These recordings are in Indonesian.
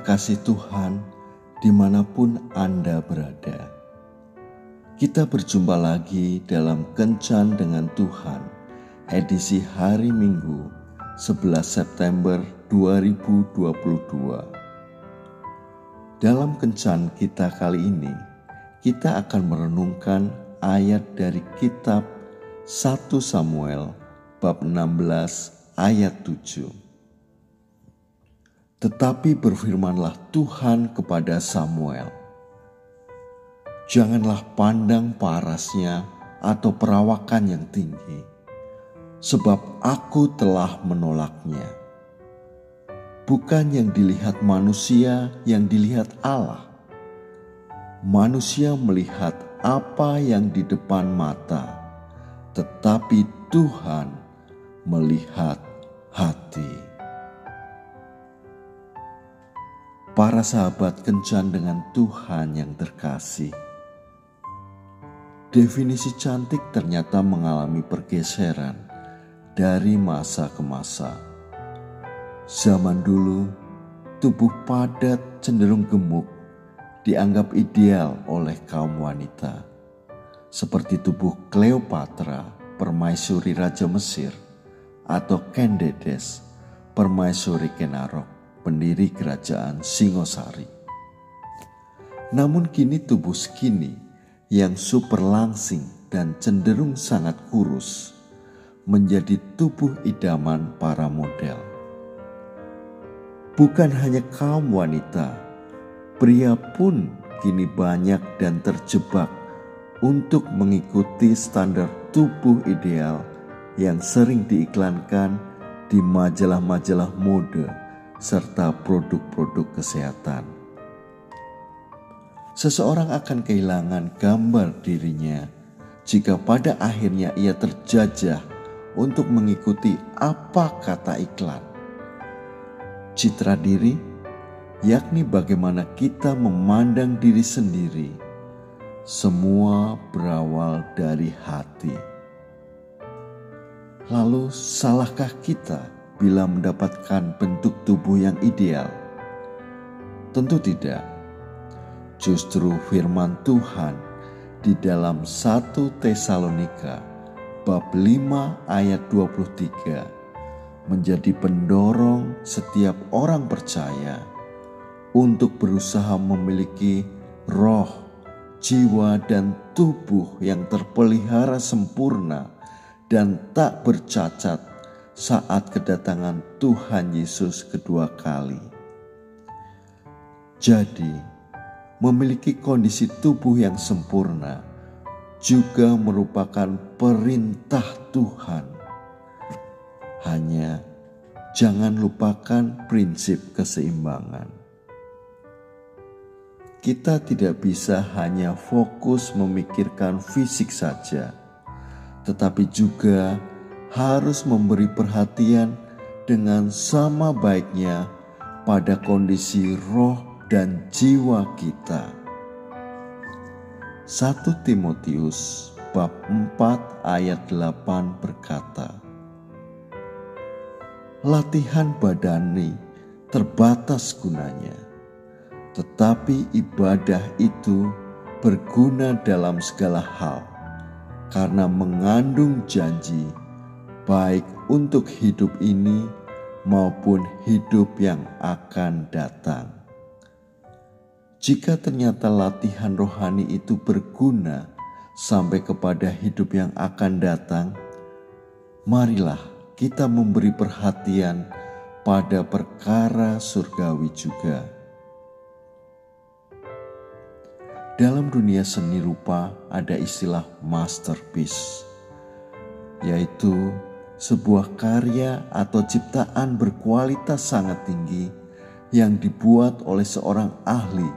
kekasih Tuhan, di mana pun Anda berada, kita berjumpa lagi dalam Kencan dengan Tuhan, edisi hari Minggu 11 September 2022. Dalam Kencan kita kali ini, kita akan merenungkan ayat dari kitab 1 Samuel bab 16 ayat 7. Tetapi berfirmanlah Tuhan kepada Samuel, "Janganlah pandang parasnya atau perawakan yang tinggi, sebab aku telah menolaknya. Bukan yang dilihat manusia, yang dilihat Allah. Manusia melihat apa yang di depan mata, tetapi Tuhan melihat hati." Para sahabat kencan dengan Tuhan yang terkasih. Definisi cantik ternyata mengalami pergeseran dari masa ke masa. Zaman dulu, tubuh padat cenderung gemuk dianggap ideal oleh kaum wanita, seperti tubuh Cleopatra, permaisuri Raja Mesir, atau Candides, permaisuri Kenarok pendiri kerajaan Singosari. Namun kini tubuh skinny yang super langsing dan cenderung sangat kurus menjadi tubuh idaman para model. Bukan hanya kaum wanita, pria pun kini banyak dan terjebak untuk mengikuti standar tubuh ideal yang sering diiklankan di majalah-majalah mode serta produk-produk kesehatan. Seseorang akan kehilangan gambar dirinya jika pada akhirnya ia terjajah untuk mengikuti apa kata iklan. Citra diri, yakni bagaimana kita memandang diri sendiri, semua berawal dari hati. Lalu, salahkah kita? Bila mendapatkan bentuk tubuh yang ideal? Tentu tidak. Justru firman Tuhan di dalam 1 Tesalonika bab 5 ayat 23 menjadi pendorong setiap orang percaya untuk berusaha memiliki roh, jiwa, dan tubuh yang terpelihara sempurna dan tak bercacat saat kedatangan Tuhan Yesus kedua kali. Jadi, memiliki kondisi tubuh yang sempurna juga merupakan perintah Tuhan. Hanya jangan lupakan prinsip keseimbangan. Kita tidak bisa hanya fokus memikirkan fisik saja, tetapi juga harus memberi perhatian dengan sama baiknya pada kondisi roh dan jiwa kita. 1 Timotius bab 4 ayat 8 berkata, Latihan badani terbatas gunanya, tetapi ibadah itu berguna dalam segala hal karena mengandung janji baik untuk hidup ini maupun hidup yang akan datang. Jika ternyata latihan rohani itu berguna sampai kepada hidup yang akan datang, marilah kita memberi perhatian pada perkara surgawi juga. Dalam dunia seni rupa ada istilah masterpiece, yaitu sebuah karya atau ciptaan berkualitas sangat tinggi yang dibuat oleh seorang ahli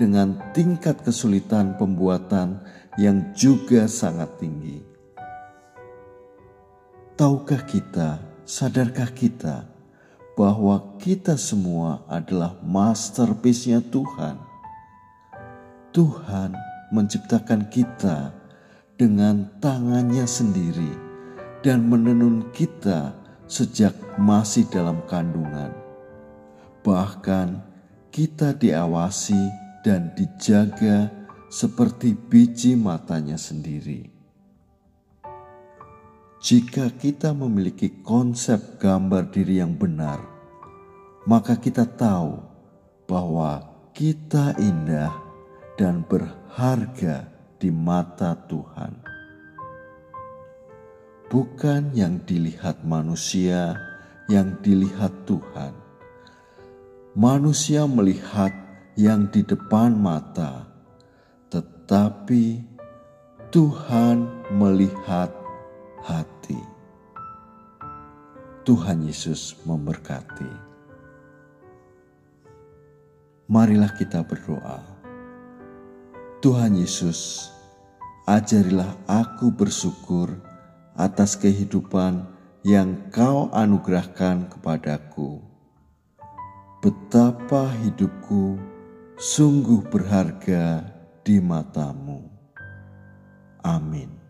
dengan tingkat kesulitan pembuatan yang juga sangat tinggi. Tahukah kita, sadarkah kita bahwa kita semua adalah masterpiece-nya Tuhan? Tuhan menciptakan kita dengan tangannya sendiri dan menenun kita sejak masih dalam kandungan. Bahkan kita diawasi dan dijaga seperti biji matanya sendiri. Jika kita memiliki konsep gambar diri yang benar, maka kita tahu bahwa kita indah dan berharga di mata Tuhan. Bukan yang dilihat manusia, yang dilihat Tuhan. Manusia melihat yang di depan mata, tetapi Tuhan melihat hati. Tuhan Yesus memberkati. Marilah kita berdoa. Tuhan Yesus, ajarilah aku bersyukur atas kehidupan yang Kau anugerahkan kepadaku. Betapa hidupku sungguh berharga di matamu. Amin.